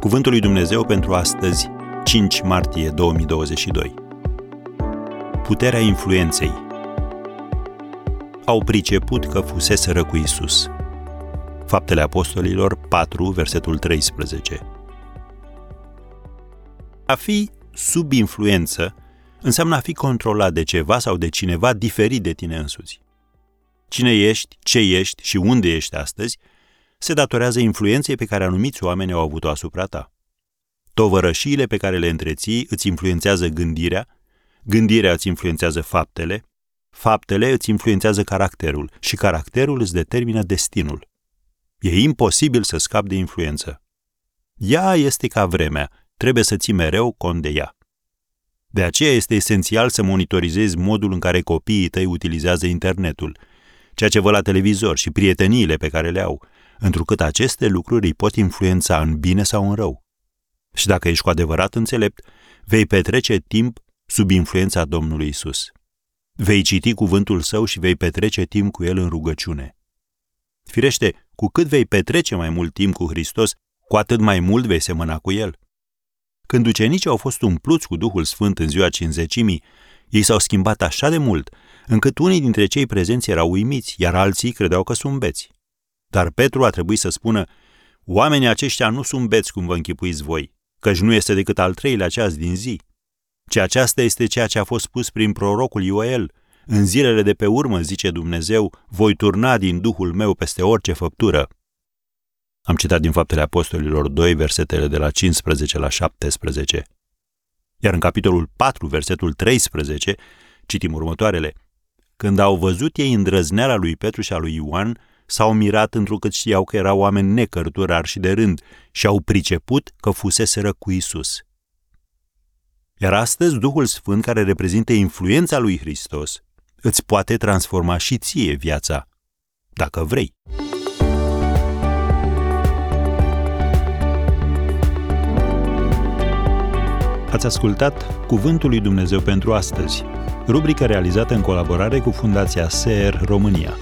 Cuvântul lui Dumnezeu pentru astăzi, 5 martie 2022. Puterea influenței. Au priceput că fuseseră cu Isus. Faptele Apostolilor 4, versetul 13. A fi sub influență înseamnă a fi controlat de ceva sau de cineva diferit de tine însuți. Cine ești, ce ești și unde ești astăzi se datorează influenței pe care anumiți oameni au avut-o asupra ta. Tovărășiile pe care le întreții îți influențează gândirea, gândirea îți influențează faptele, faptele îți influențează caracterul și caracterul îți determină destinul. E imposibil să scapi de influență. Ea este ca vremea, trebuie să ții mereu cont de ea. De aceea este esențial să monitorizezi modul în care copiii tăi utilizează internetul, ceea ce văd la televizor și prieteniile pe care le au, întrucât aceste lucruri îi pot influența în bine sau în rău. Și dacă ești cu adevărat înțelept, vei petrece timp sub influența Domnului Isus. Vei citi cuvântul său și vei petrece timp cu el în rugăciune. Firește, cu cât vei petrece mai mult timp cu Hristos, cu atât mai mult vei semăna cu el. Când ucenicii au fost umpluți cu Duhul Sfânt în ziua cinzecimii, ei s-au schimbat așa de mult, încât unii dintre cei prezenți erau uimiți, iar alții credeau că sunt beți. Dar Petru a trebuit să spună, oamenii aceștia nu sunt beți cum vă închipuiți voi, căci nu este decât al treilea ceas din zi. Ce aceasta este ceea ce a fost spus prin prorocul Ioel, în zilele de pe urmă, zice Dumnezeu, voi turna din Duhul meu peste orice făptură. Am citat din Faptele Apostolilor 2, versetele de la 15 la 17. Iar în capitolul 4, versetul 13, citim următoarele. Când au văzut ei îndrăzneala lui Petru și a lui Ioan, s-au mirat întrucât știau că erau oameni necărturari și de rând și au priceput că fuseseră cu Isus. Iar astăzi Duhul Sfânt, care reprezintă influența lui Hristos, îți poate transforma și ție viața, dacă vrei. Ați ascultat Cuvântul lui Dumnezeu pentru astăzi, rubrica realizată în colaborare cu Fundația SER România.